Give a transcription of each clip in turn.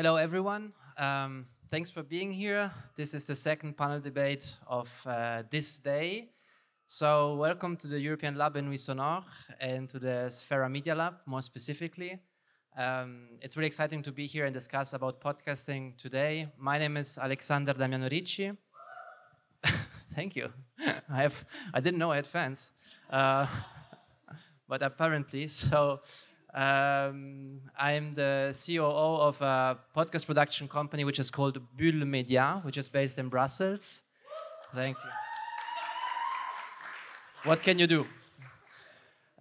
Hello, everyone. Um, thanks for being here. This is the second panel debate of uh, this day. So, welcome to the European Lab in Nuit and to the Sfera Media Lab, more specifically. Um, it's really exciting to be here and discuss about podcasting today. My name is Alexander Damiano Ricci. Thank you. I have I didn't know I had fans, uh, but apparently so. Um, I'm the COO of a podcast production company which is called Bulle Media, which is based in Brussels. Thank you. What can you do?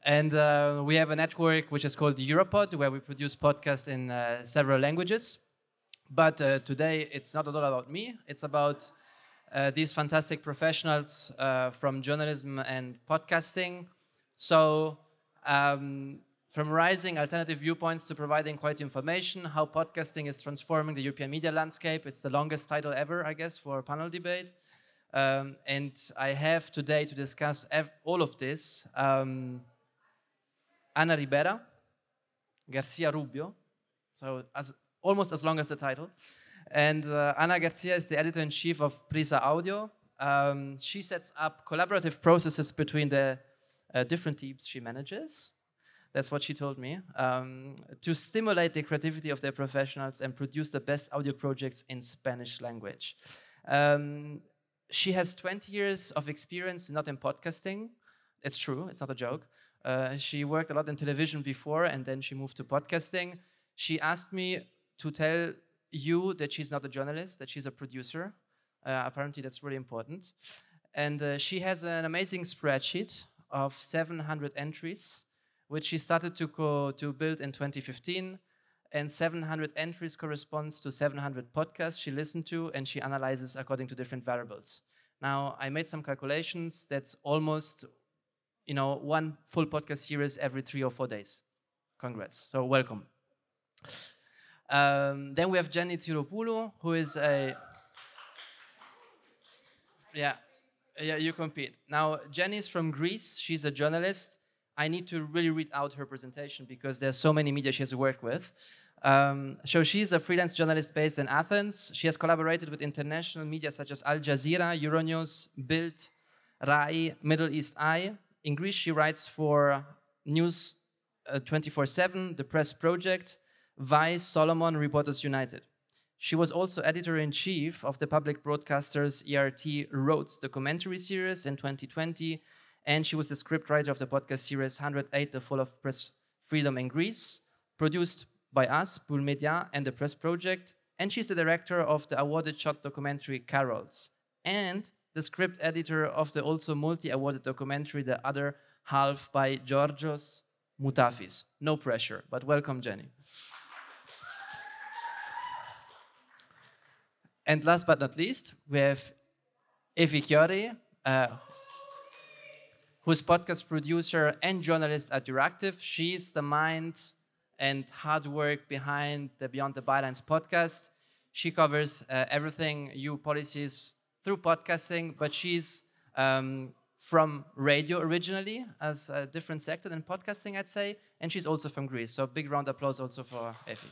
And uh, we have a network which is called Europod, where we produce podcasts in uh, several languages. But uh, today it's not at all about me, it's about uh, these fantastic professionals uh, from journalism and podcasting. So, um, from rising alternative viewpoints to providing quality information, how podcasting is transforming the European media landscape. It's the longest title ever, I guess, for a panel debate. Um, and I have today to discuss all of this um, Ana Ribera, Garcia Rubio, so as, almost as long as the title. And uh, Ana Garcia is the editor in chief of Prisa Audio. Um, she sets up collaborative processes between the uh, different teams she manages. That's what she told me. Um, to stimulate the creativity of their professionals and produce the best audio projects in Spanish language. Um, she has 20 years of experience, not in podcasting. It's true, it's not a joke. Uh, she worked a lot in television before and then she moved to podcasting. She asked me to tell you that she's not a journalist, that she's a producer. Uh, apparently, that's really important. And uh, she has an amazing spreadsheet of 700 entries which she started to, co- to build in 2015. And 700 entries corresponds to 700 podcasts she listened to and she analyzes according to different variables. Now, I made some calculations. That's almost, you know, one full podcast series every three or four days. Congrats. So welcome. Um, then we have Jenny Tsiropoulou, who is a yeah, yeah, you compete. Now, Jenny is from Greece. She's a journalist I need to really read out her presentation because there's so many media she has worked with. Um, so she's a freelance journalist based in Athens. She has collaborated with international media such as Al Jazeera, Euronews, Bild, RAI, Middle East Eye. In Greece, she writes for News uh, 24 7, The Press Project, Vice, Solomon, Reporters United. She was also editor in chief of the public broadcasters ERT Roads documentary series in 2020 and she was the scriptwriter of the podcast series 108, The Fall of Press Freedom in Greece, produced by us, Bulle Media, and the Press Project. And she's the director of the awarded short documentary Carols, and the script editor of the also multi awarded documentary The Other Half by Georgios Moutafis. No pressure, but welcome, Jenny. and last but not least, we have Evi Chiori, uh, who's podcast producer and journalist at Euractiv. She's the mind and hard work behind the Beyond the Bylines podcast. She covers uh, everything EU policies through podcasting, but she's um, from radio originally as a different sector than podcasting, I'd say, and she's also from Greece. So big round of applause also for Effie.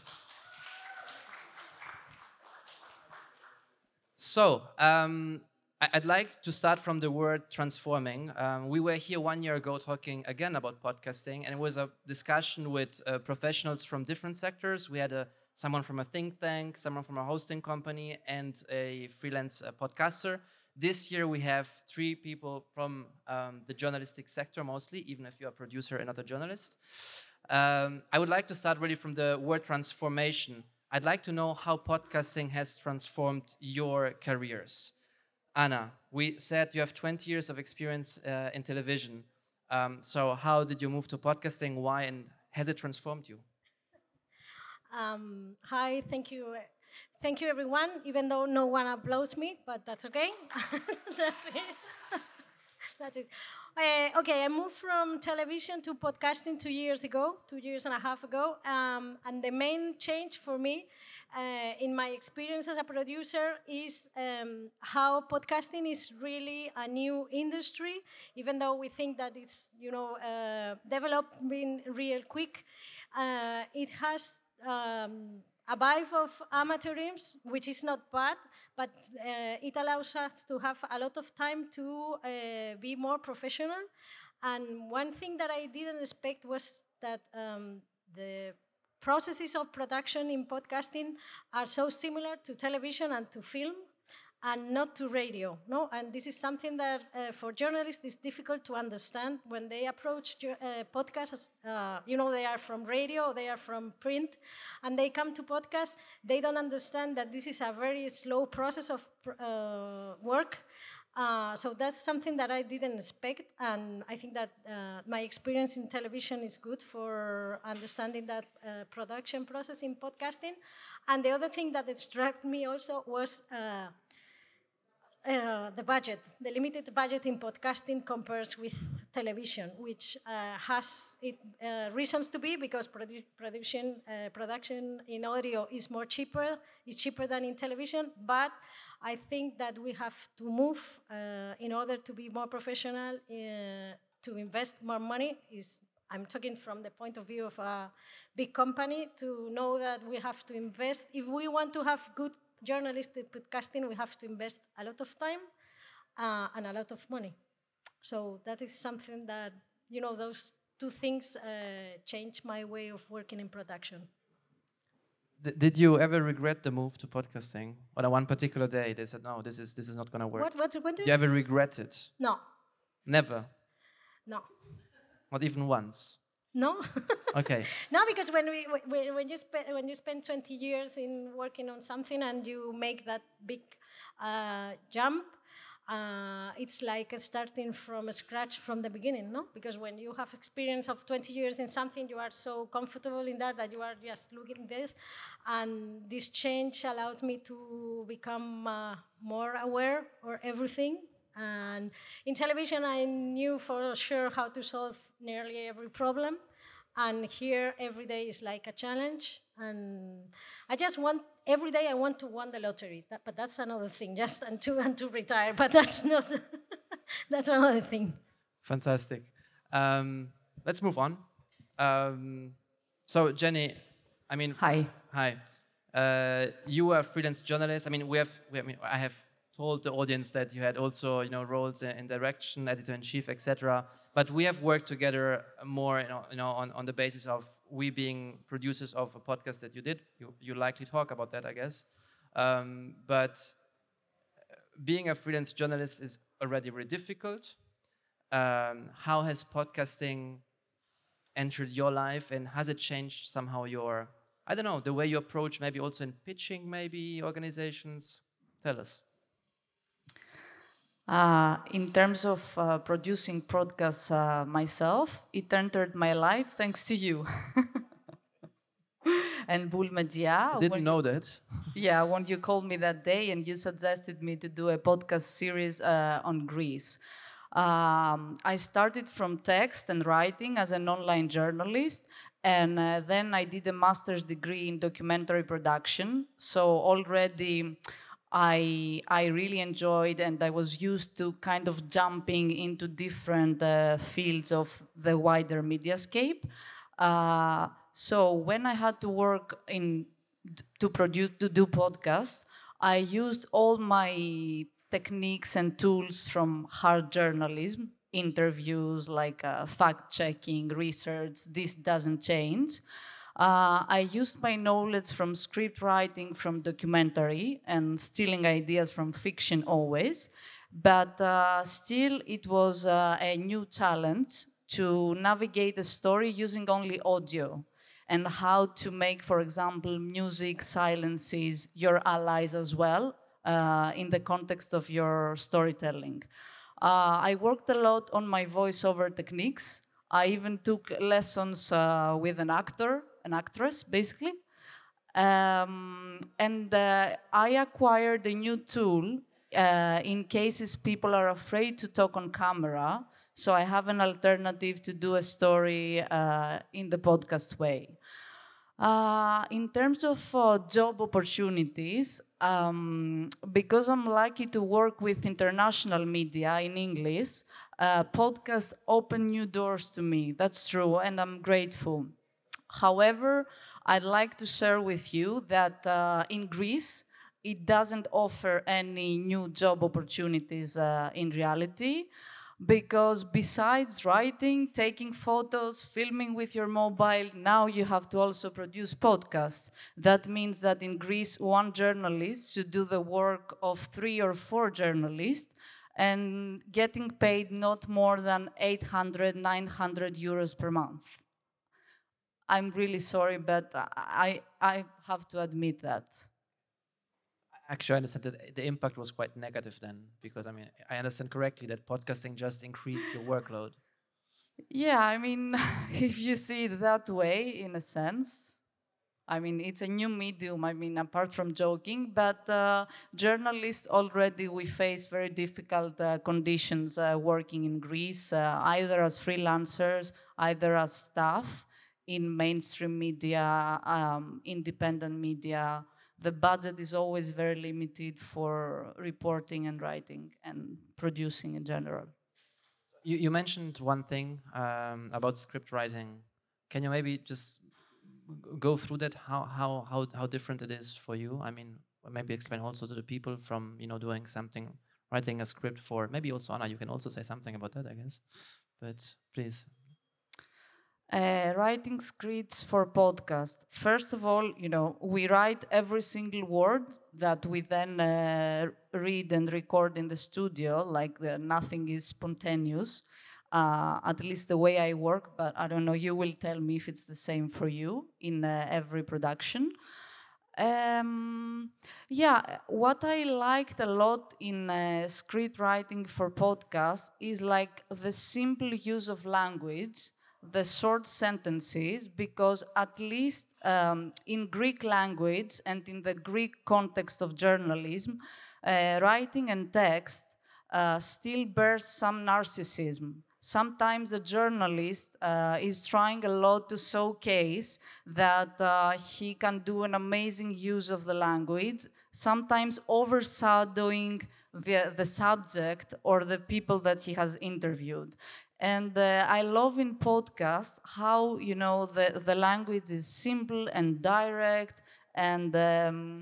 So, um, I'd like to start from the word transforming. Um, we were here one year ago talking again about podcasting, and it was a discussion with uh, professionals from different sectors. We had a, someone from a think tank, someone from a hosting company, and a freelance uh, podcaster. This year we have three people from um, the journalistic sector mostly, even if you're a producer and not a journalist. Um, I would like to start really from the word transformation. I'd like to know how podcasting has transformed your careers. Anna, we said you have 20 years of experience uh, in television. Um, so, how did you move to podcasting? Why, and has it transformed you? Um, hi, thank you, thank you, everyone. Even though no one applauds me, but that's okay. that's it. that's it. Uh, okay, I moved from television to podcasting two years ago, two years and a half ago, um, and the main change for me uh, in my experience as a producer is um, how podcasting is really a new industry even though we think that it's you know uh, developing real quick uh, it has um, a vibe of amateurism, which is not bad, but uh, it allows us to have a lot of time to uh, be more professional. And one thing that I didn't expect was that um, the processes of production in podcasting are so similar to television and to film and not to radio. No, and this is something that uh, for journalists is difficult to understand when they approach uh, podcasts. Uh, you know, they are from radio, they are from print, and they come to podcasts. They don't understand that this is a very slow process of uh, work. Uh, so that's something that I didn't expect, and I think that uh, my experience in television is good for understanding that production process in podcasting. And the other thing that struck me also was uh, the budget, the limited budget in podcasting compares with television, which uh, has it, uh, reasons to be because produ production, uh, production in audio is more cheaper, is cheaper than in television. But I think that we have to move uh, in order to be more professional, to invest more money. Is I'm talking from the point of view of a big company to know that we have to invest if we want to have good journalistic podcasting, we have to invest a lot of time uh, and a lot of money. So that is something that, you know, those two things uh, change my way of working in production. D did you ever regret the move to podcasting? On one particular day, they said, "No, this is this is not going to work." What? What? What? Did you ever regret it? No. Never. No. Not even once. No. okay. no, because when we when you spend when you spend 20 years in working on something and you make that big uh, jump, uh, it's like starting from scratch from the beginning, no? Because when you have experience of 20 years in something, you are so comfortable in that that you are just looking this, and this change allows me to become uh, more aware of everything and in television, I knew for sure how to solve nearly every problem. And here, every day is like a challenge. And I just want, every day I want to win the lottery. That, but that's another thing, just and to, and to retire. But that's not, that's another thing. Fantastic. Um, let's move on. Um, so, Jenny, I mean, hi. Hi. Uh, you are a freelance journalist. I mean, we have, we, I mean, I have told the audience that you had also you know roles in direction, editor in chief, etc. But we have worked together more you know, you know on, on the basis of we being producers of a podcast that you did. You you likely talk about that, I guess. Um, but being a freelance journalist is already very difficult. Um, how has podcasting entered your life, and has it changed somehow your I don't know the way you approach maybe also in pitching maybe organizations? Tell us. Uh, in terms of uh, producing podcasts uh, myself, it entered my life thanks to you. and Bulle Media. I didn't know that. Yeah, when you called me that day and you suggested me to do a podcast series uh, on Greece. Um, I started from text and writing as an online journalist, and uh, then I did a master's degree in documentary production. So already I I really enjoyed and I was used to kind of jumping into different uh, fields of the wider mediascape. Uh, so when I had to work in to produce to do podcasts, I used all my techniques and tools from hard journalism, interviews like uh, fact checking, research. This doesn't change. Uh, I used my knowledge from script writing, from documentary, and stealing ideas from fiction always. But uh, still, it was uh, a new challenge to navigate a story using only audio and how to make, for example, music silences your allies as well uh, in the context of your storytelling. Uh, I worked a lot on my voiceover techniques. I even took lessons uh, with an actor an actress, basically. Um, and uh, I acquired a new tool uh, in cases people are afraid to talk on camera. So I have an alternative to do a story uh, in the podcast way. Uh, in terms of uh, job opportunities, um, because I'm lucky to work with international media in English, uh, podcasts open new doors to me. That's true, and I'm grateful. However, I'd like to share with you that uh, in Greece, it doesn't offer any new job opportunities uh, in reality because besides writing, taking photos, filming with your mobile, now you have to also produce podcasts. That means that in Greece, one journalist should do the work of three or four journalists and getting paid not more than 800, 900 euros per month. I'm really sorry, but I, I have to admit that. Actually, I understand that the impact was quite negative then, because I mean, I understand correctly that podcasting just increased your workload. Yeah, I mean, if you see it that way, in a sense, I mean, it's a new medium. I mean, apart from joking, but uh, journalists already we face very difficult uh, conditions uh, working in Greece, uh, either as freelancers, either as staff in mainstream media, um, independent media the budget is always very limited for reporting and writing and producing in general. You, you mentioned one thing um, about script writing. Can you maybe just go through that? How, how, how, how different it is for you? I mean, maybe explain also to the people from you know doing something, writing a script for. Maybe also Anna, you can also say something about that, I guess. But please. Uh, writing scripts for podcast. First of all, you know, we write every single word that we then uh, read and record in the studio. Like the, nothing is spontaneous. Uh, at least the way I work, but I don't know. You will tell me if it's the same for you in uh, every production. Um, yeah, what I liked a lot in uh, script writing for podcasts is like the simple use of language the short sentences because at least um, in Greek language and in the Greek context of journalism, uh, writing and text uh, still bears some narcissism. Sometimes the journalist uh, is trying a lot to showcase that uh, he can do an amazing use of the language, sometimes overshadowing the, the subject or the people that he has interviewed. And uh, I love in podcasts how you know the, the language is simple and direct, and um,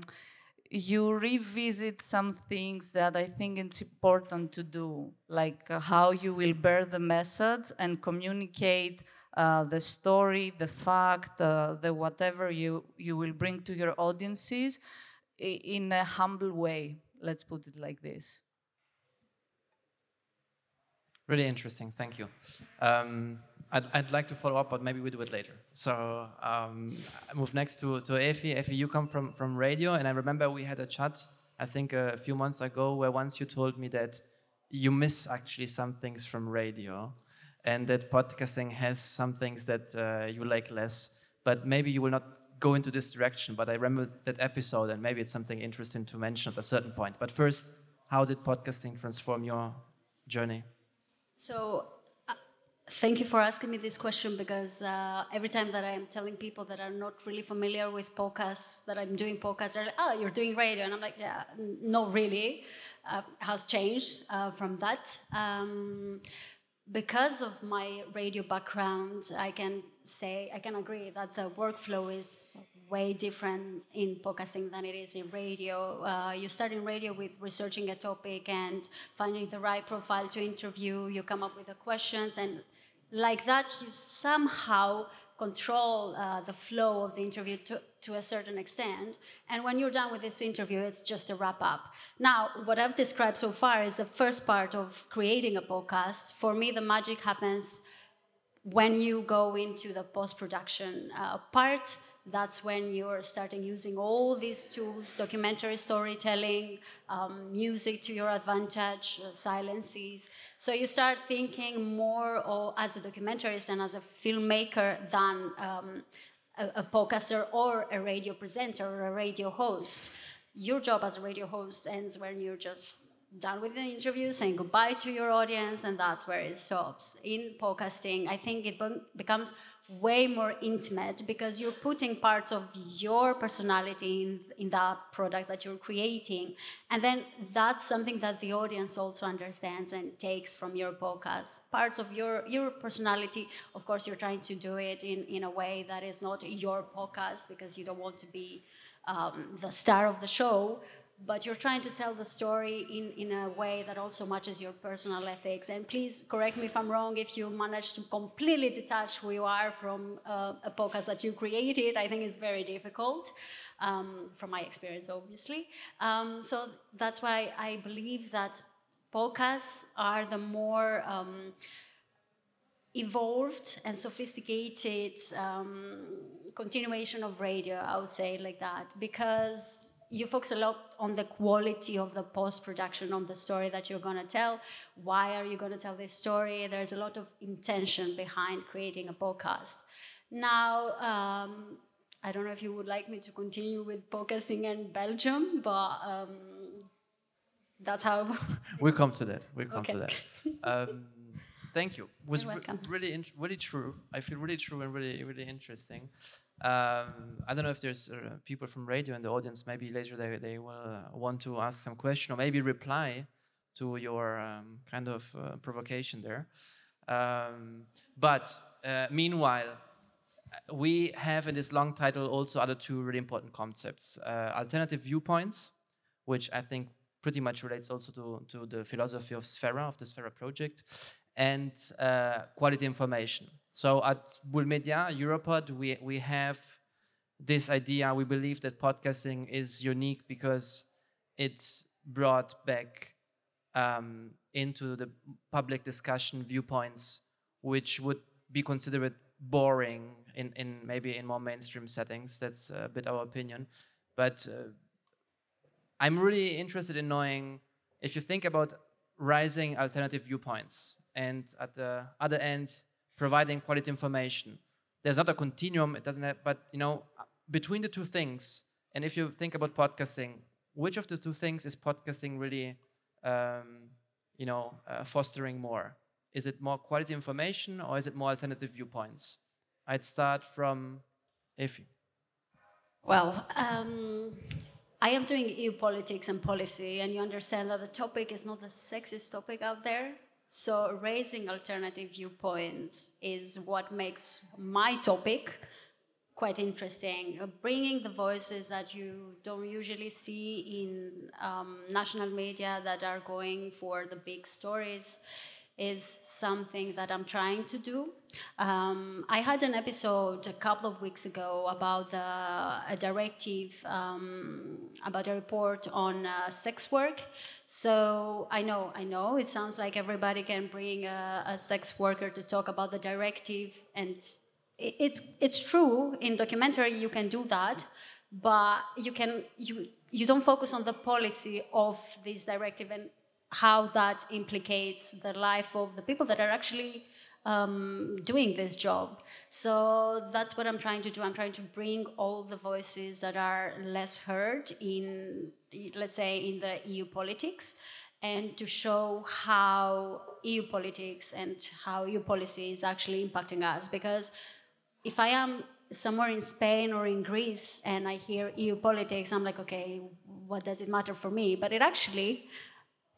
you revisit some things that I think it's important to do, like uh, how you will bear the message and communicate uh, the story, the fact, uh, the whatever you you will bring to your audiences in a humble way. Let's put it like this. Really interesting, thank you. Um, I'd, I'd like to follow up, but maybe we do it later. So um, I move next to, to Efi. Efi, you come from, from radio, and I remember we had a chat, I think a few months ago, where once you told me that you miss actually some things from radio, and that podcasting has some things that uh, you like less, but maybe you will not go into this direction. But I remember that episode, and maybe it's something interesting to mention at a certain point. But first, how did podcasting transform your journey? So, uh, thank you for asking me this question because uh, every time that I am telling people that are not really familiar with podcasts, that I'm doing podcasts, they're like, oh, you're doing radio. And I'm like, yeah, not really. Uh, has changed uh, from that. Um, because of my radio background, I can say, I can agree that the workflow is way different in podcasting than it is in radio. Uh, you start in radio with researching a topic and finding the right profile to interview. You come up with the questions, and like that, you somehow control uh, the flow of the interview to, to a certain extent. And when you're done with this interview, it's just a wrap up. Now, what I've described so far is the first part of creating a podcast. For me, the magic happens when you go into the post production uh, part that's when you're starting using all these tools documentary storytelling um, music to your advantage uh, silences so you start thinking more or, as a documentarist and as a filmmaker than um, a, a podcaster or a radio presenter or a radio host your job as a radio host ends when you're just done with the interview, saying goodbye to your audience, and that's where it stops. In podcasting, I think it becomes way more intimate because you're putting parts of your personality in, in that product that you're creating. And then that's something that the audience also understands and takes from your podcast. Parts of your, your personality, of course, you're trying to do it in, in a way that is not your podcast because you don't want to be um, the star of the show but you're trying to tell the story in, in a way that also matches your personal ethics. And please correct me if I'm wrong, if you manage to completely detach who you are from uh, a podcast that you created, I think it's very difficult, um, from my experience, obviously. Um, so that's why I believe that podcasts are the more um, evolved and sophisticated um, continuation of radio, I would say like that, because you focus a lot on the quality of the post production on the story that you're going to tell. Why are you going to tell this story? There's a lot of intention behind creating a podcast. Now um, i don't know if you would like me to continue with podcasting in belgium but um, that's how we'll come to that. We'll come okay. to that. Um, thank you. It was re really really true. I feel really true and really really interesting um, I don't know if there's uh, people from radio in the audience. Maybe later they, they will uh, want to ask some question or maybe reply to your um, kind of uh, provocation there. Um, but uh, meanwhile, we have in this long title also other two really important concepts uh, alternative viewpoints, which I think pretty much relates also to, to the philosophy of Sfera, of the Sfera project, and uh, quality information. So at Bulle Media, Europod, we, we have this idea. We believe that podcasting is unique because it's brought back um, into the public discussion viewpoints which would be considered boring in, in maybe in more mainstream settings. That's a bit our opinion. But uh, I'm really interested in knowing if you think about rising alternative viewpoints and at the other end providing quality information. There's not a continuum, it doesn't have, but you know, between the two things, and if you think about podcasting, which of the two things is podcasting really, um, you know, uh, fostering more? Is it more quality information or is it more alternative viewpoints? I'd start from Efi. Well, um, I am doing EU politics and policy, and you understand that the topic is not the sexiest topic out there. So raising alternative viewpoints is what makes my topic quite interesting. Uh, bringing the voices that you don't usually see in um, national media that are going for the big stories is something that I'm trying to do. Um, I had an episode a couple of weeks ago about the, a directive, um, about a report on uh, sex work. So I know, I know, it sounds like everybody can bring a, a sex worker to talk about the directive, and it, it's it's true. In documentary, you can do that, but you can you you don't focus on the policy of this directive and how that implicates the life of the people that are actually um, doing this job. So that's what I'm trying to do. I'm trying to bring all the voices that are less heard in, let's say, in the EU politics, and to show how EU politics and how EU policy is actually impacting us. Because if I am somewhere in Spain or in Greece and I hear EU politics, I'm like, okay, what does it matter for me? But it actually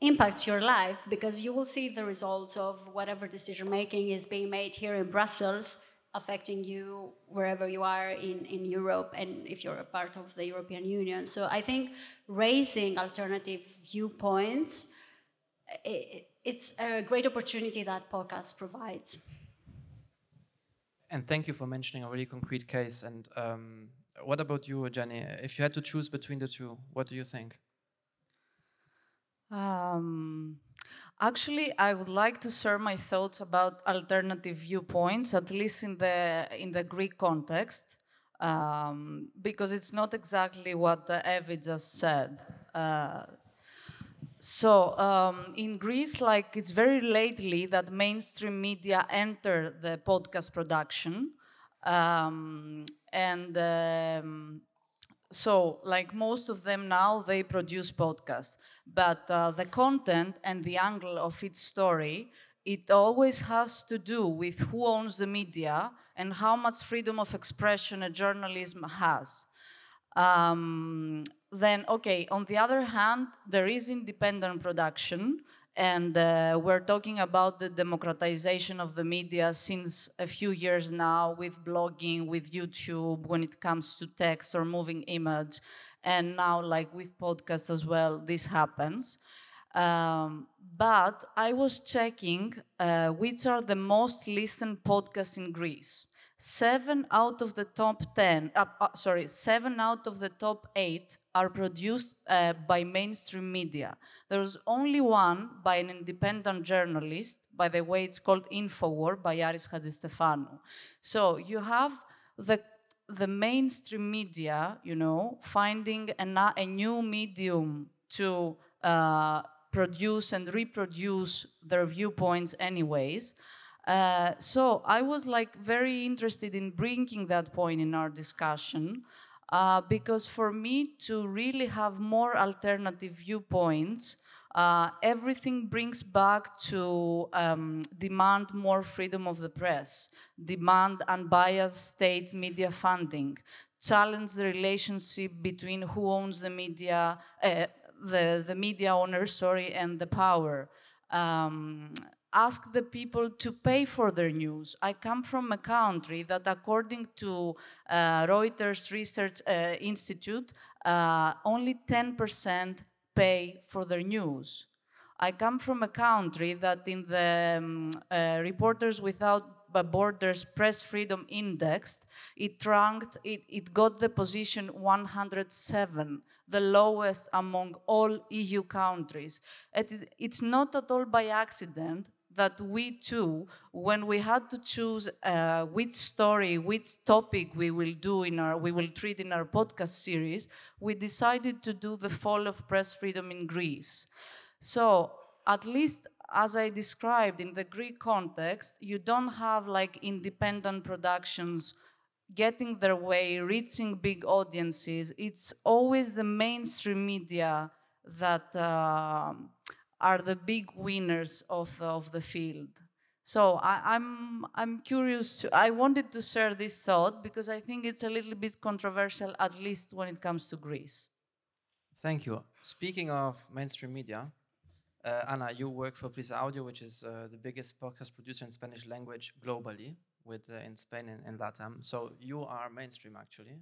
impacts your life because you will see the results of whatever decision making is being made here in Brussels affecting you wherever you are in, in Europe and if you're a part of the European Union. So I think raising alternative viewpoints, it, it's a great opportunity that podcast provides. And thank you for mentioning a really concrete case. And um, what about you, Jenny? If you had to choose between the two, what do you think? Um, actually, I would like to share my thoughts about alternative viewpoints, at least in the in the Greek context, um, because it's not exactly what Evi just said. Uh, so um, in Greece, like it's very lately that mainstream media enter the podcast production, um, and um, so like most of them now they produce podcasts. But uh, the content and the angle of its story it always has to do with who owns the media and how much freedom of expression a journalism has. Um, then okay on the other hand there is independent production and uh, we're talking about the democratization of the media since a few years now with blogging, with YouTube, when it comes to text or moving image. And now, like with podcasts as well, this happens. Um, but I was checking uh, which are the most listened podcasts in Greece seven out of the top 10, uh, uh, sorry, seven out of the top eight are produced uh, by mainstream media. There's only one by an independent journalist, by the way, it's called Infowar by Aris Chatzistefanou. So you have the the mainstream media, you know, finding a, a new medium to uh, produce and reproduce their viewpoints, anyways. Uh, so I was like very interested in bringing that point in our discussion uh, because for me to really have more alternative viewpoints, uh, everything brings back to um, demand more freedom of the press, demand unbiased state media funding, challenge the relationship between who owns the media, uh, the, the media owner, sorry, and the power. Um, ask the people to pay for their news. I come from a country that, according to uh, Reuters Research uh, Institute, uh, only 10% pay for their news. I come from a country that, in the um, uh, Reporters Without Borders Press Freedom Index, it ranked, it, it got the position 107 the lowest among all EU countries. it's not at all by accident that we too, when we had to choose uh, which story, which topic we will do in our, we will treat in our podcast series, we decided to do the fall of press freedom in Greece. So at least as I described in the Greek context, you don't have like independent productions getting their way, reaching big audiences. It's always the mainstream media that. Uh, are the big winners of, of the field. So I, am I'm, I'm curious. To, I wanted to share this thought because I think it's a little bit controversial, at least when it comes to Greece. Thank you. Speaking of mainstream media, uh, Anna, you work for Prisa Audio, which is uh, the biggest podcast producer in Spanish language globally, with uh, in Spain and in Latam. So you are mainstream, actually.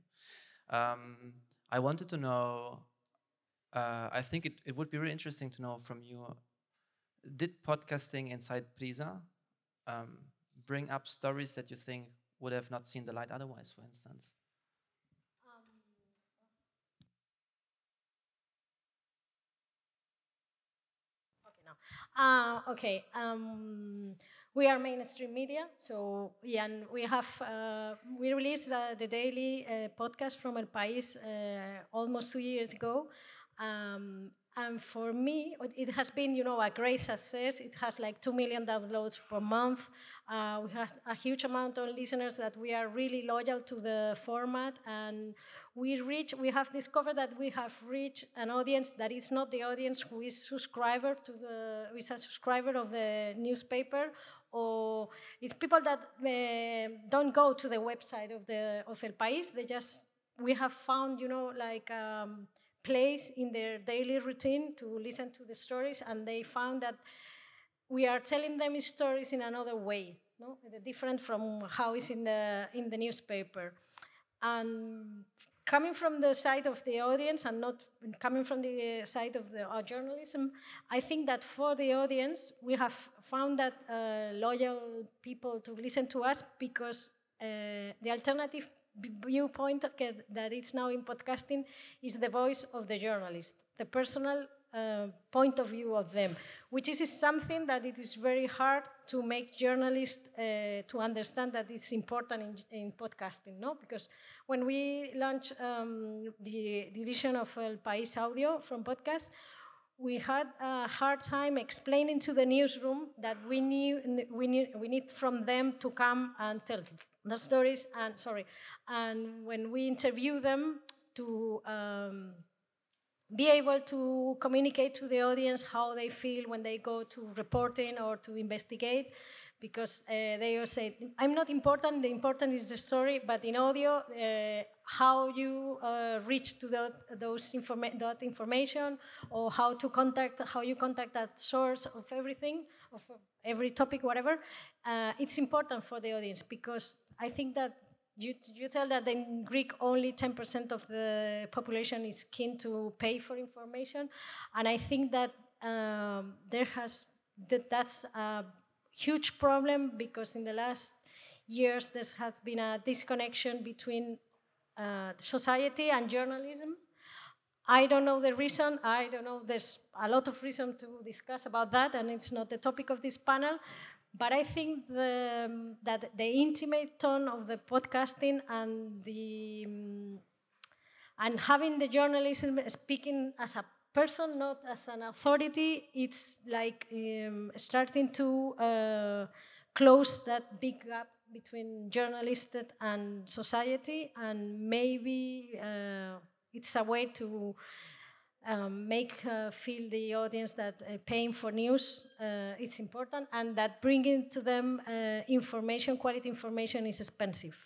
Um, I wanted to know uh, I think it, it would be really interesting to know from you did podcasting inside Prisa um, bring up stories that you think would have not seen the light otherwise, for instance? Uh, okay. Um, we are mainstream media, so yeah, and we have uh, we released uh, the daily uh, podcast from El País uh, almost two years ago, um, and for me, it has been, you know, a great success. It has like 2 million downloads per month. Uh, we have a huge amount of listeners that we are really loyal to the format. And we reach, we have discovered that we have reached an audience that is not the audience who is subscriber to the, who is a subscriber of the newspaper or it's people that uh, don't go to the website of the of El País. They just, we have found, you know, like, um, place in their daily routine to listen to the stories, and they found that we are telling them stories in another way, no? different from how it's in the, in the newspaper. And coming from the side of the audience and not coming from the side of the journalism, I think that for the audience, we have found that uh, loyal people to listen to us because uh, the alternative viewpoint that is now in podcasting is the voice of the journalist, the personal uh, point of view of them, which is something that it is very hard to make journalists uh, to understand that it's important in, in, podcasting, no? Because when we launched um, the division of El País Audio from podcast, we had a hard time explaining to the newsroom that we knew we need, we need from them to come and tell the stories and sorry and when we interview them to um, be able to communicate to the audience how they feel when they go to reporting or to investigate because uh, they all say i'm not important the important is the story but in audio uh, how you uh, reach to the, those informa- that information or how to contact how you contact that source of everything of every topic whatever uh, it's important for the audience because i think that you, you tell that in Greek only 10% of the population is keen to pay for information, and I think that um, there has that that's a huge problem because in the last years there has been a disconnection between uh, society and journalism. I don't know the reason. I don't know. There's a lot of reason to discuss about that, and it's not the topic of this panel. But I think the, um, that the intimate tone of the podcasting and the um, and having the journalism speaking as a person, not as an authority, it's like um, starting to uh, close that big gap between journalists and society, and maybe uh, it's a way to um, make uh, feel the audience that uh, paying for news uh, it's important and that bringing to them uh, information, quality information is expensive.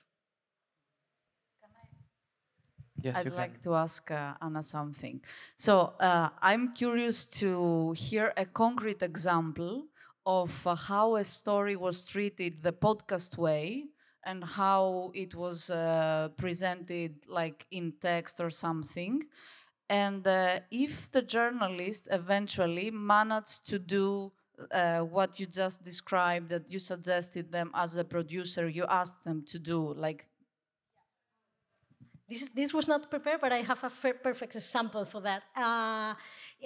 Yes, I'd like can. to ask uh, Anna something. So uh, I'm curious to hear a concrete example of uh, how a story was treated the podcast way and how it was uh, presented like in text or something. And uh, if the journalist eventually managed to do uh, what you just described, that you suggested them as a producer, you asked them to do, like This, this was not prepared, but I have a perfect example for that. Uh,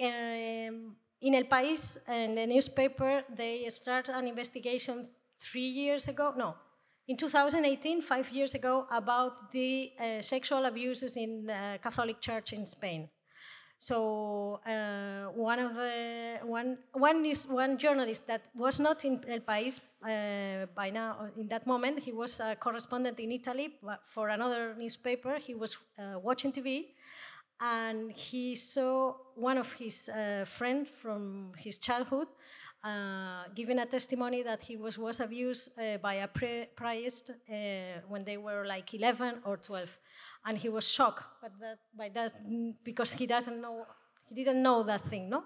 um, in El País, in the newspaper, they started an investigation three years ago. No, in 2018, five years ago, about the uh, sexual abuses in uh, Catholic Church in Spain. So uh, one of the one one one journalist that was not in El País uh, by now in that moment he was a correspondent in Italy for another newspaper. He was uh, watching TV, and he saw one of his uh, friends from his childhood uh, giving a testimony that he was was abused uh, by a pri- priest uh, when they were like 11 or 12, and he was shocked. But that by that because he doesn't know he didn't know that thing, no.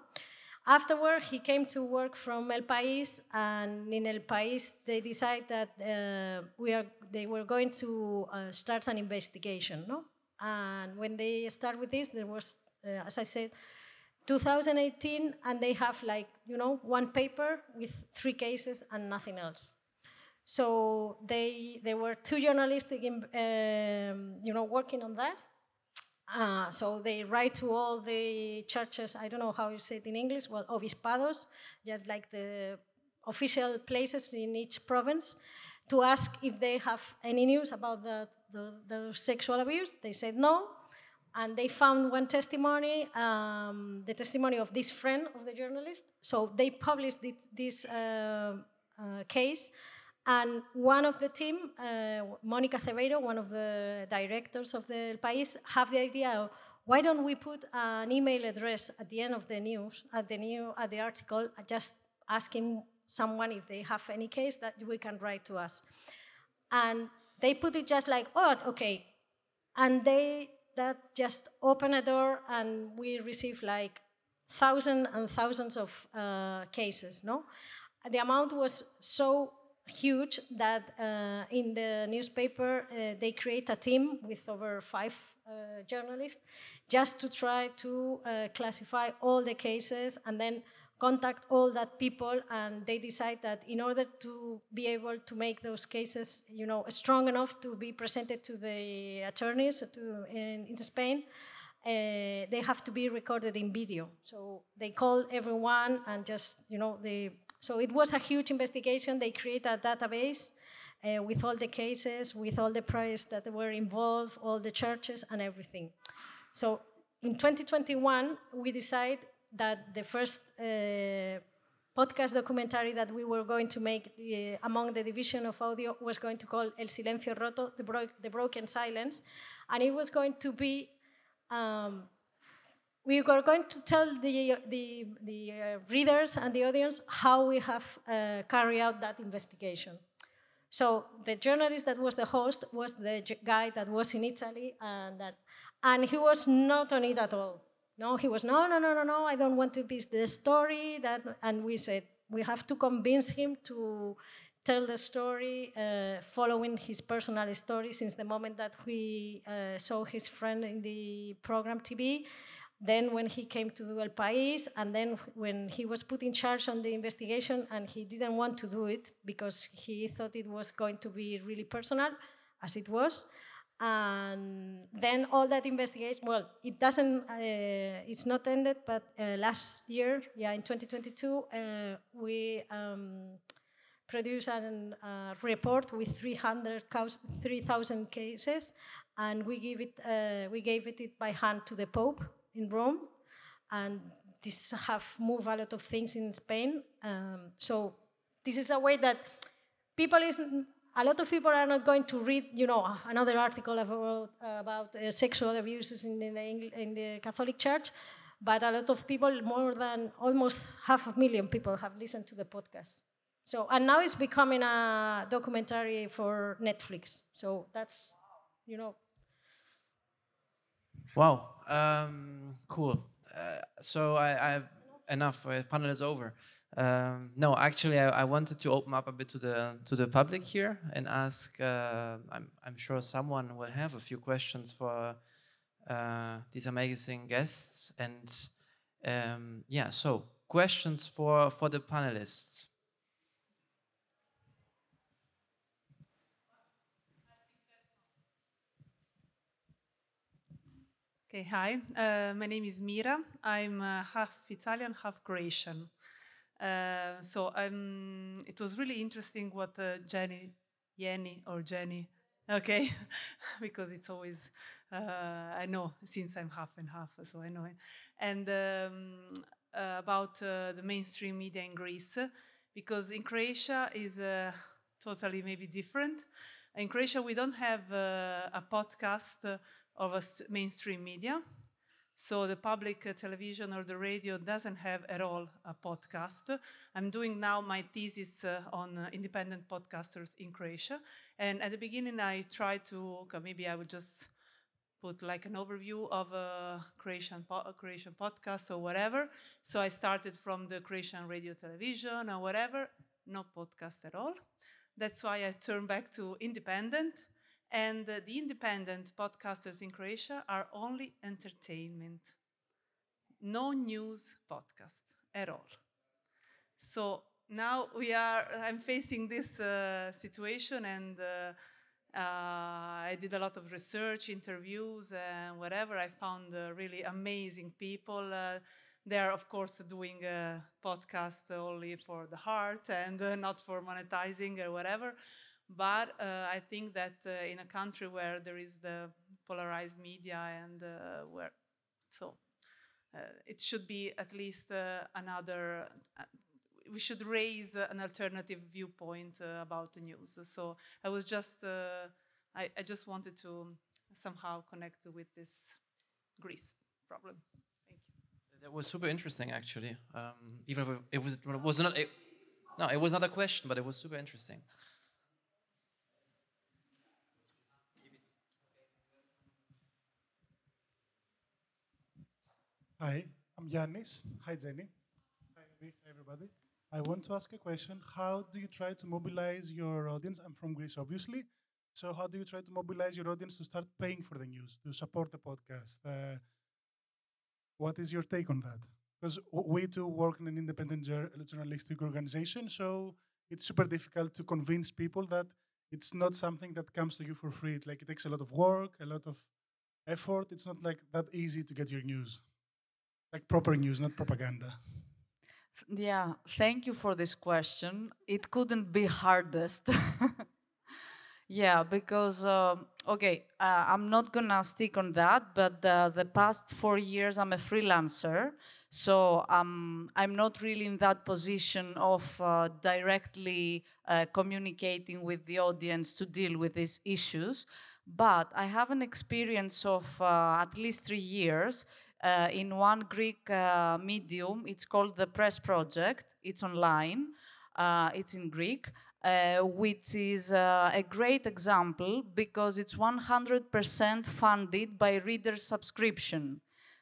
Afterward, he came to work from El País, and in El País, they decided that uh, we are, they were going to uh, start an investigation. No? And when they start with this, there was, uh, as I said, 2018, and they have like, you know, one paper with three cases and nothing else. So they, there were two journalists, um, you know, working on that. Uh, so they write to all the churches, I don't know how you say it in English, well, obispados, just like the official places in each province, to ask if they have any news about the, the, the sexual abuse. They said no, and they found one testimony, um, the testimony of this friend of the journalist. So they published this, this uh, uh, case, and one of the team, uh, Monica Acevedo, one of the directors of the El País, have the idea of why don't we put an email address at the end of the news, at the new, at the article, just asking someone if they have any case that we can write to us. And they put it just like, oh, okay. And they, that just opened a door and we received like thousands and thousands of uh, cases, no? The amount was so huge that uh, in the newspaper uh, they create a team with over five uh, journalists just to try to uh, classify all the cases and then contact all that people and they decide that in order to be able to make those cases you know strong enough to be presented to the attorneys to, in, in Spain uh, they have to be recorded in video so they call everyone and just you know they so it was a huge investigation. They created a database uh, with all the cases, with all the priests that were involved, all the churches, and everything. So in 2021, we decided that the first uh, podcast documentary that we were going to make uh, among the division of audio was going to call El Silencio Roto, the, bro the Broken Silence, and it was going to be um, we were going to tell the, the, the uh, readers and the audience how we have uh, carried out that investigation. So the journalist that was the host was the guy that was in Italy, and that, and he was not on it at all. No, he was no, no, no, no, no. I don't want to be the story that. And we said we have to convince him to tell the story uh, following his personal story since the moment that we uh, saw his friend in the program TV then when he came to El País, and then when he was put in charge on the investigation, and he didn't want to do it because he thought it was going to be really personal, as it was. And then all that investigation, well, it doesn't, uh, it's not ended, but uh, last year, yeah, in 2022, uh, we um, produced a uh, report with 300 3,000 cases, and we, give it, uh, we gave it by hand to the Pope in Rome, and this have moved a lot of things in Spain. Um, so this is a way that people is a lot of people are not going to read, you know, another article about, about uh, sexual abuses in, the, in the Catholic Church, but a lot of people, more than almost half a million people, have listened to the podcast. So, and now it's becoming a documentary for Netflix. So that's, you know. Wow. Um, cool. Uh, so I, I, have enough. Panel is over. Um, no, actually, I, I, wanted to open up a bit to the to the public here and ask. Uh, I'm I'm sure someone will have a few questions for uh, these amazing guests and um, yeah. So questions for for the panelists. Okay, hi. Uh, my name is Mira. I'm uh, half Italian, half Croatian. Uh, so um, it was really interesting what uh, Jenny, Jenny or Jenny, okay, because it's always, uh, I know since I'm half and half, so I know it. And um, uh, about the mainstream media in Greece, because in Croatia is totally maybe different. In Croatia, we don't have a podcast of a mainstream media. So the public uh, television or the radio doesn't have at all a podcast. I'm doing now my thesis uh, on uh, independent podcasters in Croatia. And at the beginning, I tried to, maybe I would just put like an overview of a Croatian, a Croatian podcast or whatever. So I started from the Croatian radio television or whatever, no podcast at all. That's why I turned back to independent and uh, the independent podcasters in Croatia are only entertainment, no news podcast at all. So now we are, I'm facing this uh, situation and uh, uh I did a lot of research, interviews, and whatever. I found uh, really amazing people. Uh, they are, of course, doing a podcast only for the heart and not for monetizing or whatever. But uh, I think that uh, in a country where there is the polarized media and uh, where, so it should be at least another we should raise an alternative viewpoint uh, about the news. So I was just, uh, I, I, just wanted to somehow connect with this Greece problem. Thank you. That was super interesting, actually. Um, even if it was, it was not, it, no, it was not a question, but it was super interesting. Hi, I'm Yannis. Hi, Jenny. Hi, everybody. I want to ask a question. How do you try to mobilize your audience? I'm from Greece, obviously. So, how do you try to mobilize your audience to start paying for the news, to support the podcast? Uh, what is your take on that? Because we too work in an independent journalistic organization, so it's super difficult to convince people that it's not something that comes to you for free. It, like it takes a lot of work, a lot of effort. It's not like that easy to get your news. Like proper news, not propaganda. Yeah, thank you for this question. It couldn't be hardest. yeah, because, uh, okay, uh, I'm not gonna stick on that, but uh, the past four years I'm a freelancer, so um, I'm not really in that position of uh, directly uh, communicating with the audience to deal with these issues. But I have an experience of uh, at least three years uh, in one Greek uh, medium. It's called the Press Project. It's online. Uh, it's in Greek, uh, which is uh, a great example because it's 100% funded by reader subscription.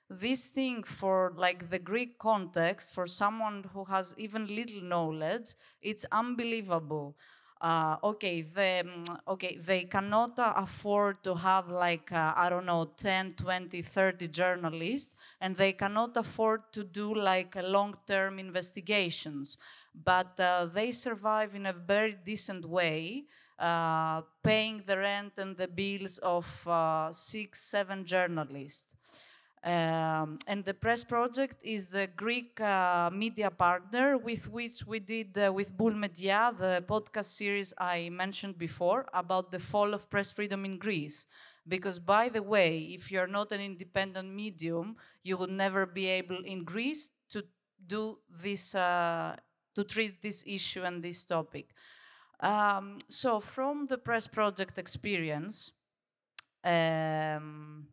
This thing for like the Greek context, for someone who has even little knowledge, it's unbelievable uh, okay, they, mm, okay, they cannot afford to have like, uh, I don't know, 10, 20, 30 journalists, and they cannot afford to do like long-term investigations. But uh, they survive in a very decent way, uh, paying the rent and the bills of uh, six, seven journalists. Um, and the Press Project is the Greek uh, media partner with which we did uh, with Bulle Media the podcast series I mentioned before about the fall of press freedom in Greece. Because, by the way, if you're not an independent medium, you would never be able in Greece to do this, uh, to treat this issue and this topic. Um, so, from the Press Project experience, um,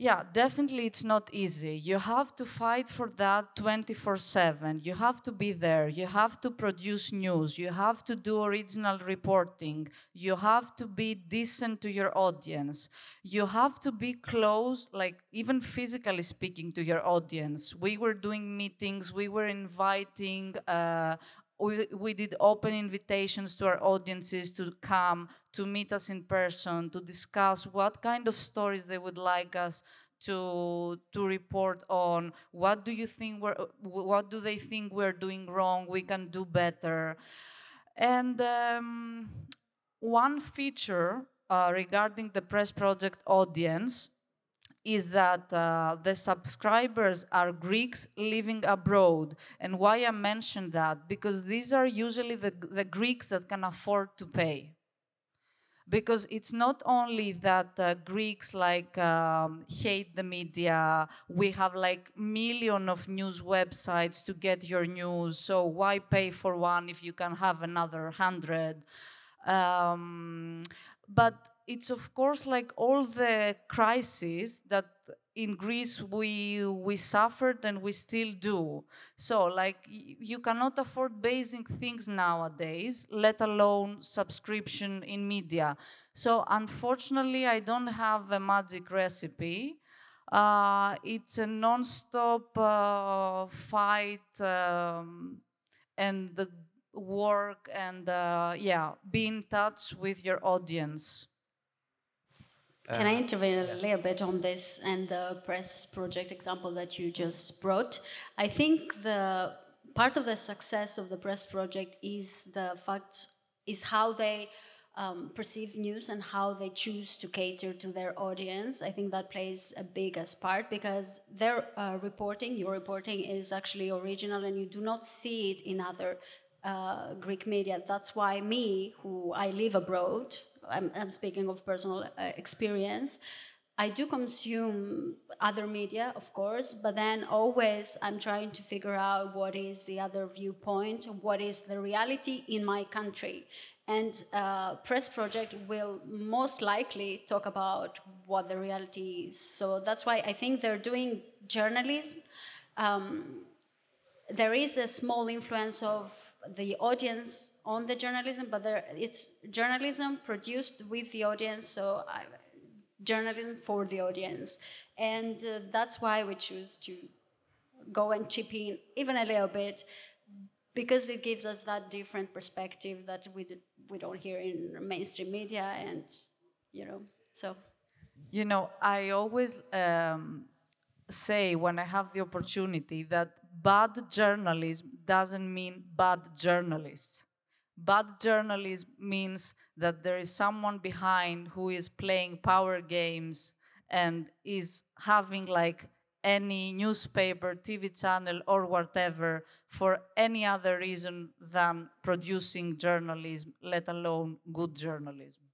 yeah, definitely it's not easy. You have to fight for that 24 7. You have to be there. You have to produce news. You have to do original reporting. You have to be decent to your audience. You have to be close, like even physically speaking, to your audience. We were doing meetings, we were inviting uh, we, we did open invitations to our audiences to come to meet us in person to discuss what kind of stories they would like us to to report on. What do you think we're what do they think we're doing wrong? We can do better. And um, one feature uh, regarding the press project audience is that uh, the subscribers are Greeks living abroad. And why I mention that? Because these are usually the, the Greeks that can afford to pay. Because it's not only that uh, Greeks like um, hate the media, we have like million of news websites to get your news. So why pay for one if you can have another hundred? Um, but it's of course like all the crises that in Greece we we suffered and we still do. So like you cannot afford basic things nowadays, let alone subscription in media. So unfortunately, I don't have a magic recipe. Uh, it's a non-stop uh, fight um, and the work and uh, yeah, be in touch with your audience. Can I intervene a little bit on this and the press project example that you just brought? I think the part of the success of the press project is the fact is how they um, perceive news and how they choose to cater to their audience. I think that plays a biggest part because their uh, reporting, your reporting, is actually original and you do not see it in other uh, Greek media. That's why me, who I live abroad, I'm, I'm speaking of personal uh, experience. I do consume other media, of course, but then always I'm trying to figure out what is the other viewpoint, what is the reality in my country. And uh, Press Project will most likely talk about what the reality is. So that's why I think they're doing journalism. Um, there is a small influence of the audience on the journalism, but there, it's journalism produced with the audience, so I, journalism for the audience. And uh, that's why we choose to go and chip in even a little bit because it gives us that different perspective that we, we don't hear in mainstream media and you know so you know i always um, say when i have the opportunity that bad journalism doesn't mean bad journalists. Bad journalism means that there is someone behind who is playing power games and is having like any newspaper, TV channel, or whatever for any other reason than producing journalism, let alone good journalism.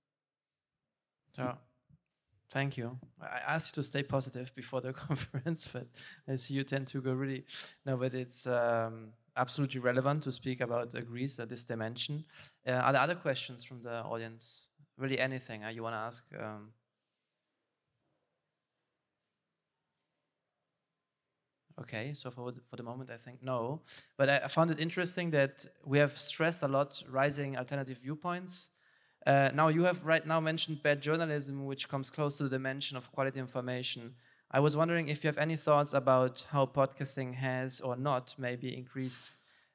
So Thank you. I asked you to stay positive before the conference, but I see you tend to go really. No, but it's um, absolutely relevant to speak about uh, Greece at this dimension. Uh, are there other questions from the audience really anything uh, you want to ask. Um, Okay, so for for the moment, I think no. But I, I, found it interesting that we have stressed a lot rising alternative viewpoints. Uh, now you have right now mentioned bad journalism, which comes close to the dimension of quality information. I was wondering if you have any thoughts about how podcasting has or not maybe increased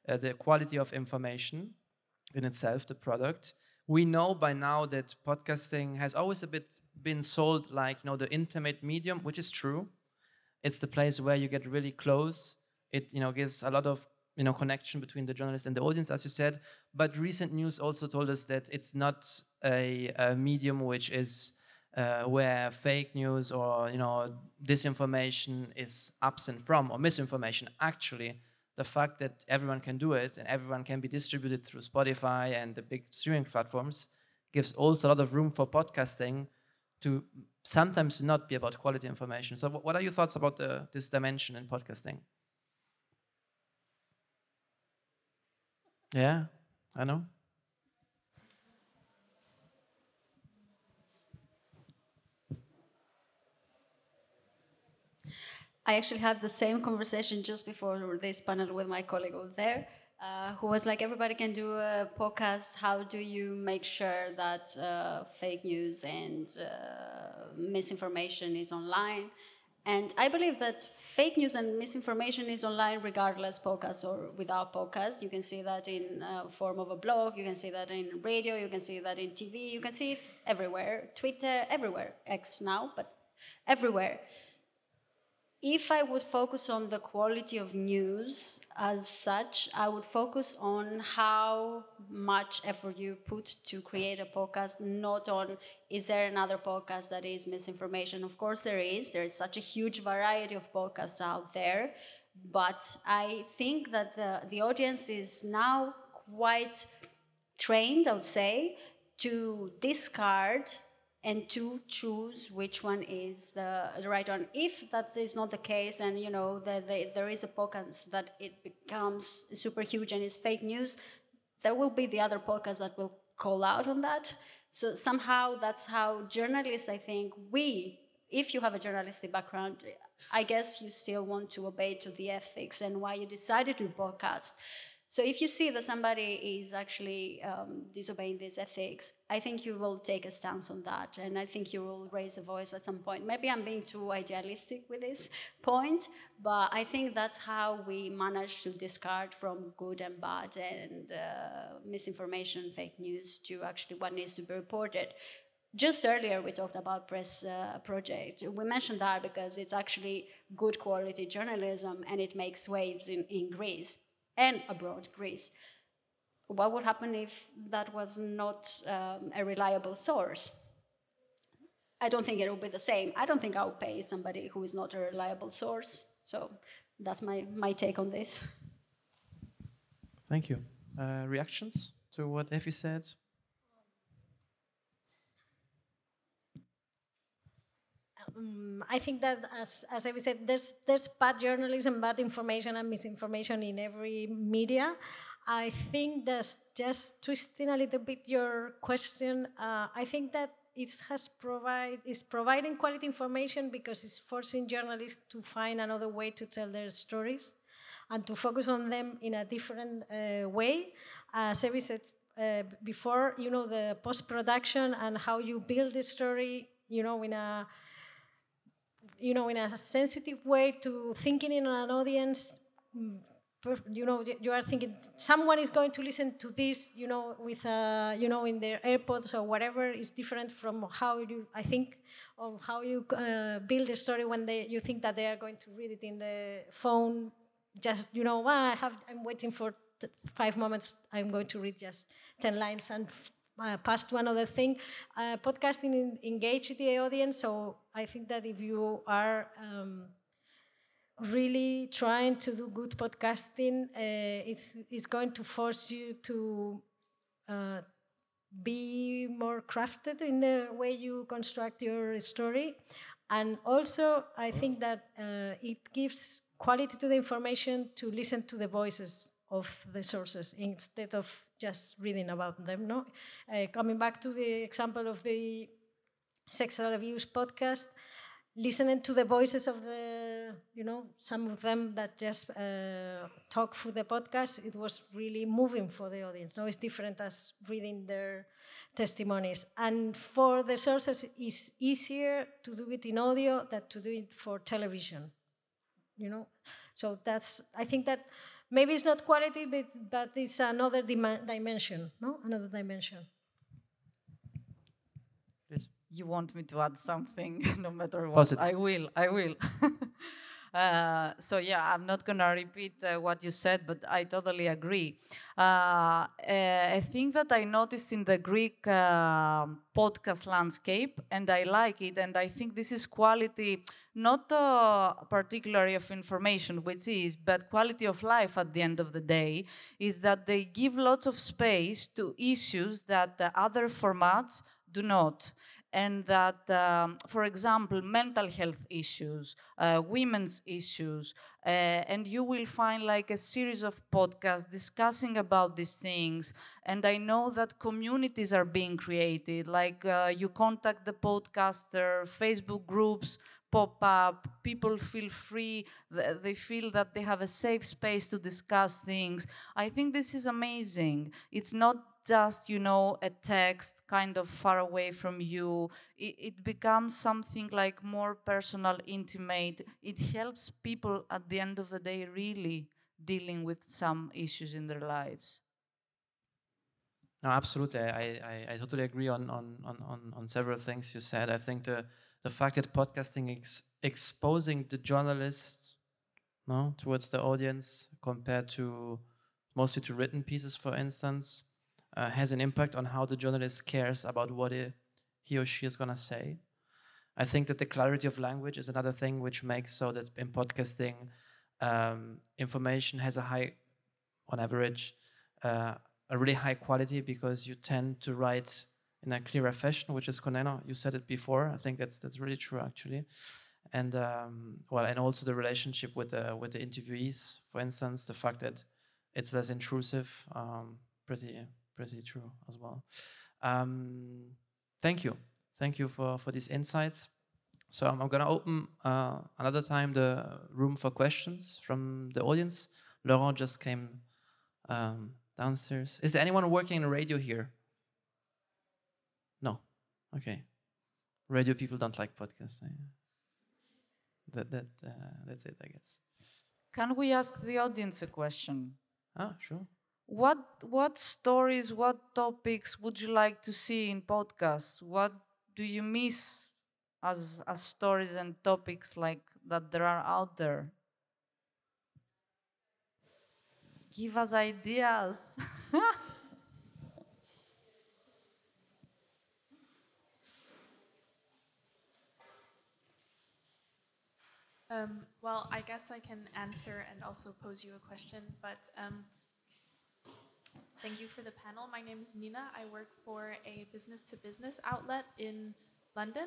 uh, the quality of information in itself, the product. We know by now that podcasting has always a bit been sold like you know the intimate medium, which is true it's the place where you get really close. It you know gives a lot of you know connection between the journalist and the audience, as you said. But recent news also told us that it's not a, a medium which is uh, where fake news or you know disinformation is absent from or misinformation. Actually, the fact that everyone can do it and everyone can be distributed through Spotify and the big streaming platforms gives also a lot of room for podcasting to sometimes not be about quality information. So, what are your thoughts about the, this dimension in podcasting? Yeah, I know. I actually had the same conversation just before this panel with my colleague over there uh, who was like, everybody can do a podcast. How do you make sure that uh, fake news and uh, misinformation is online? And I believe that fake news and misinformation is online regardless podcast or without podcast. You can see that in uh, form of a blog. You can see that in radio. You can see that in TV. You can see it everywhere. Twitter, everywhere. X now, but everywhere if I would focus on the quality of news as such, I would focus on how much effort you put to create a podcast, not on is there another podcast that is misinformation. Of course, there is. There is such a huge variety of podcasts out there. But I think that the, the audience is now quite trained, I would say, to discard and to choose which one is the, the right one. If that is not the case, and you know that the, there is a podcast that it becomes super huge and it's fake news, there will be the other podcast that will call out on that. So somehow that's how journalists, I think, we, if you have a journalistic background, I guess you still want to obey to the ethics and why you decided to podcast. So if you see that somebody is actually um, disobeying these ethics, I think you will take a stance on that, and I think you will raise a voice at some point. Maybe I'm being too idealistic with this point, but I think that's how we manage to discard from good and bad and uh, misinformation, fake news, to actually what needs to be reported. Just earlier, we talked about press uh, project. We mentioned that because it's actually good quality journalism and it makes waves in, in Greece and abroad, Greece. What would happen if that was not um, a reliable source? I don't think it will be the same. I don't think I'll pay somebody who is not a reliable source. So that's my, my take on this. Thank you. Uh, reactions to what Evi said? Um, I think that, as, as I said, there's, there's bad journalism, bad information, and misinformation in every media. I think that's just twisting a little bit your question. Uh, I think that it has provide is providing quality information because it's forcing journalists to find another way to tell their stories and to focus on them in a different uh, way. As I said uh, before, you know, the post production and how you build the story, you know, in a you know, in a sensitive way to thinking in an audience. Mm, you know, you are thinking someone is going to listen to this, you know, with, uh, you know, in their AirPods or whatever is different from how you, I think, of how you uh, build a story when they, you think that they are going to read it in the phone. Just, you know, well, I have, I'm waiting for five moments. I'm going to read just ten lines and uh, past one other thing. Uh, podcasting engage the audience, so I think that if you are um, really trying to do good podcasting, uh, it is going to force you to uh, be more crafted in the way you construct your story. And also, I think that uh, it gives quality to the information to listen to the voices of the sources instead of just reading about them. No, uh, coming back to the example of the sexual abuse podcast, listening to the voices of the, you know, some of them that just uh, talk through the podcast, it was really moving for the audience. No, it's different as reading their testimonies. And for the sources, it's easier to do it in audio than to do it for television. You know, so that's I think that maybe it's not quality, but but it's another dimension. No, another dimension. you want me to add something, no matter what. I will, I will. uh, so yeah, I'm not gonna repeat uh, what you said, but I totally agree. Uh, I think that I noticed in the Greek uh, podcast landscape, and I like it, and I think this is quality, not uh, particularly of information, which is, but quality of life at the end of the day, is that they give lots of space to issues that other formats do not and that, um, for example, mental health issues, uh, women's issues, uh, and you will find like a series of podcasts discussing about these things. And I know that communities are being created, like uh, you contact the podcaster, Facebook groups pop up, people feel free, they feel that they have a safe space to discuss things. I think this is amazing. It's not just you know a text kind of far away from you. It, it, becomes something like more personal intimate. It helps people at the end of the day really dealing with some issues in their lives. No absolutely. I, I, I totally agree on, on, on, on several things you said. I think the, the fact that podcasting is exposing the journalist no, towards the audience compared to mostly to written pieces for instance uh, has an impact on how the journalist cares about what he, he or she is going to say. I think that the clarity of language is another thing which makes so that in podcasting, um, information has a high, on average, uh, a really high quality because you tend to write in a clearer fashion, which is Koneno. You said it before. I think that's that's really true actually, and um, well, and also the relationship with the with the interviewees. For instance, the fact that it's less intrusive, um, pretty pretty true as well. Um, thank you. Thank you for, for these insights. So I'm, I'm going to open uh, another time the room for questions from the audience. Laurent just came um, downstairs. Is there anyone working in radio here? No. Okay. Radio people don't like podcasts. That that uh, that's it, I guess. Can we ask the audience a question? Ah, sure. What what stories, what topics would you like to see in podcasts? What do you miss as as stories and topics like that there are out there? Give us ideas. Um, well, I guess I can answer and also pose you a question, but um, Thank you for the panel. My name is Nina. I work for a business to business outlet in London.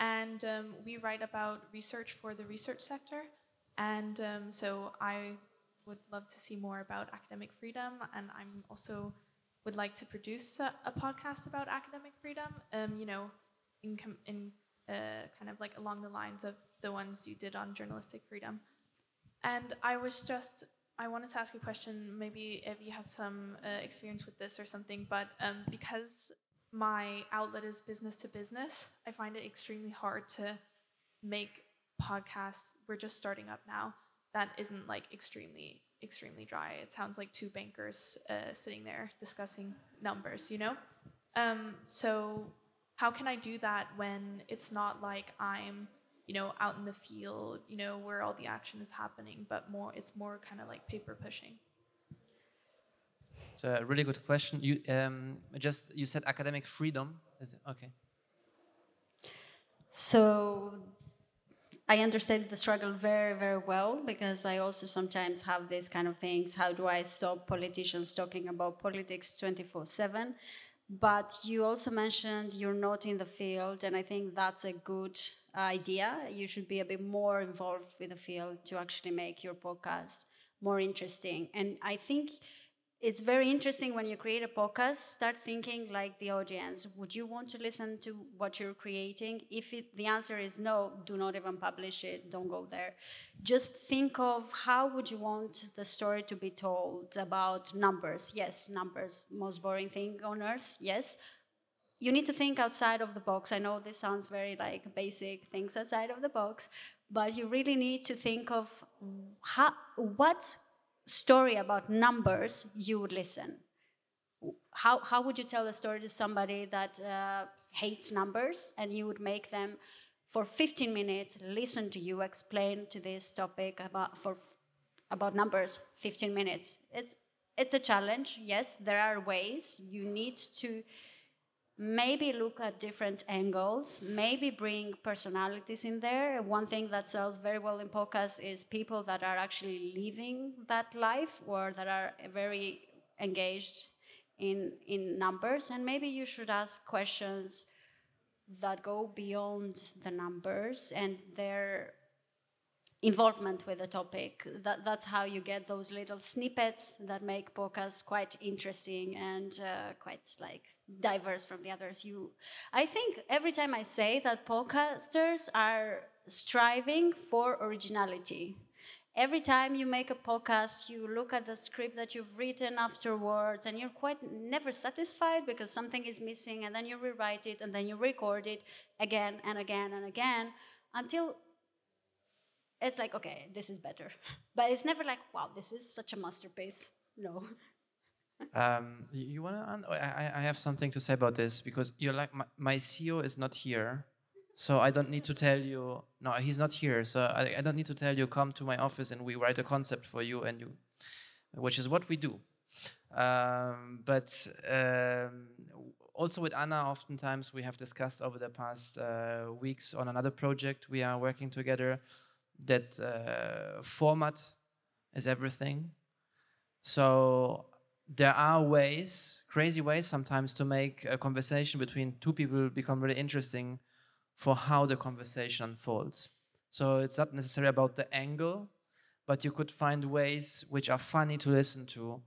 And um, we write about research for the research sector. And um, so I would love to see more about academic freedom. And I'm also would like to produce a, a podcast about academic freedom, um, you know, in, com- in uh, kind of like along the lines of the ones you did on journalistic freedom. And I was just I wanted to ask a question, maybe if you have some uh, experience with this or something, but um, because my outlet is business to business, I find it extremely hard to make podcasts. We're just starting up now. That isn't like extremely, extremely dry. It sounds like two bankers uh, sitting there discussing numbers, you know? Um, so, how can I do that when it's not like I'm you know, out in the field, you know, where all the action is happening, but more it's more kind of like paper pushing. It's a really good question. You um, just you said academic freedom. Is it okay? So I understand the struggle very, very well because I also sometimes have these kind of things. How do I stop politicians talking about politics 24 7? But you also mentioned you're not in the field, and I think that's a good idea. You should be a bit more involved with the field to actually make your podcast more interesting. And I think it's very interesting when you create a podcast start thinking like the audience. Would you want to listen to what you're creating? If it, the answer is no do not even publish it. Don't go there. Just think of how would you want the story to be told about numbers. Yes numbers most boring thing on earth yes. You need to think outside of the box. I know this sounds very like basic things outside of the box but you really need to think of how, what story about numbers, you would listen. How, how would you tell a story to somebody that uh, hates numbers and you would make them for 15 minutes listen to you explain to this topic about, for, about numbers 15 minutes? It's, it's a challenge, yes, there are ways. You need to maybe look at different angles, maybe bring personalities in there. One thing that sells very well in podcasts is people that are actually living that life or that are very engaged in in numbers and maybe you should ask questions that go beyond the numbers and their involvement with the topic. That, that's how you get those little snippets that make podcasts quite interesting and uh, quite like diverse from the others. You, I think every time I say that podcasters are striving for originality. Every time you make a podcast, you look at the script that you've written afterwards, and you're quite never satisfied because something is missing, and then you rewrite it, and then you record it again and again and again until it's like, okay, this is better. But it's never like, wow, this is such a masterpiece. No. Um, you, want to? I, I have something to say about this because you're like my, my CEO is not here, so I don't need to tell you. No, he's not here, so I, I don't need to tell you. Come to my office and we write a concept for you, and you, which is what we do. Um, but um, also with Ana, oftentimes we have discussed over the past uh, weeks on another project we are working together that uh, format is everything. So there are ways, crazy ways sometimes, to make a conversation between two people become really interesting for how the conversation unfolds. So it's not necessarily about the angle, but you could find ways which are funny to listen to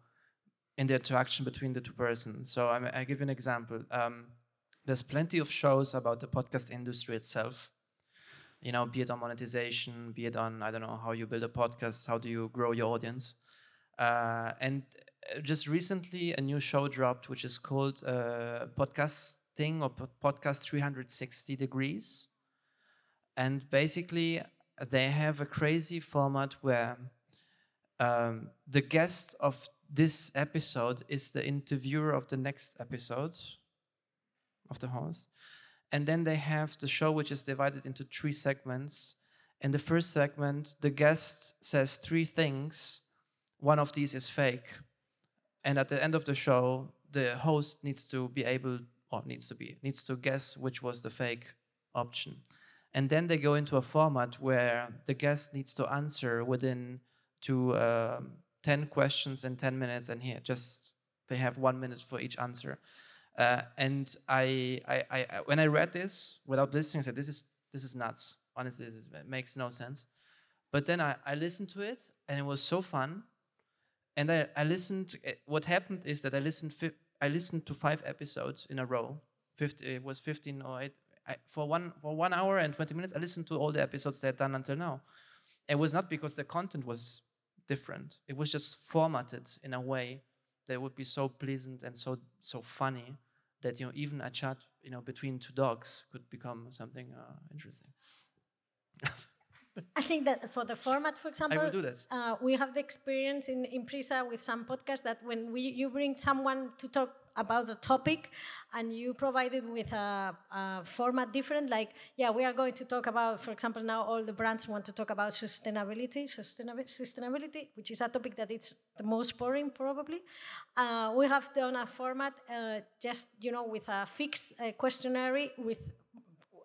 in the interaction between the two persons. So I, I give you an example. Um, there's plenty of shows about the podcast industry itself you know, be it on monetization, be it on, I don't know, how you build a podcast, how do you grow your audience. Uh, and uh, just recently, a new show dropped, which is called uh, Podcasting or Podcast 360 Degrees. And basically, they have a crazy format where um, the guest of this episode is the interviewer of the next episode of the host. And then they have the show, which is divided into three segments. In the first segment, the guest says three things. One of these is fake. And at the end of the show, the host needs to be able, or needs to be, needs to guess which was the fake option. And then they go into a format where the guest needs to answer within to uh, 10 questions in 10 minutes. And here, just they have one minute for each answer. Uh, and I, I, I, when I read this without listening, I said, "This is this is nuts. Honestly, this is, it makes no sense." But then I, I listened to it, and it was so fun. And I, I listened. Eh, what happened is that I listened. I listened to five episodes in a row. 50, it was fifteen or eight. I, for one for one hour and twenty minutes, I listened to all the episodes they had done until now. It was not because the content was different. It was just formatted in a way that would be so pleasant and so so funny that you know even a chat you know between two dogs could become something uh, interesting. I think that for the format, for example, I will do this. Uh, we have the experience in, in Prisa with some podcasts that when we you bring someone to talk about the topic and you provide it with a, a, format different like yeah we are going to talk about for example now all the brands want to talk about sustainability sustainability which is a topic that it's the most boring probably. Uh, we have done a format uh, just you know with a fixed uh, questionnaire with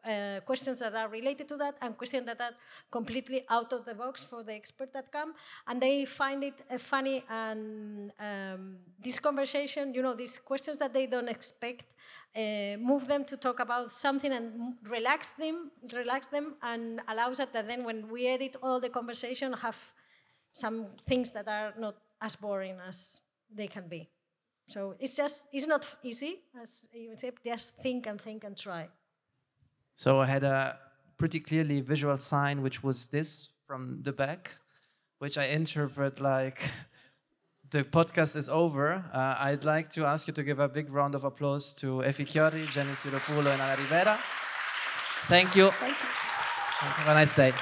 uh, questions that are related to that and questions that are completely out of the box for the expert that come and they find it uh, funny and um, this conversation you know these questions that they don't expect uh, move them to talk about something and relax them relax them and allows us that then when we edit all the conversation have some things that are not as boring as they can be. So it's just it's not easy, as you said. Just think and think and try. So I had a pretty clearly visual sign, which was this from the back, which I interpret like the podcast is over. Uh, I'd like to ask you to give a big round of applause to Evi Kiorri, Jenny Tsiropoulou, and Ana Ribera. Thank you. Thank you. Have a nice day.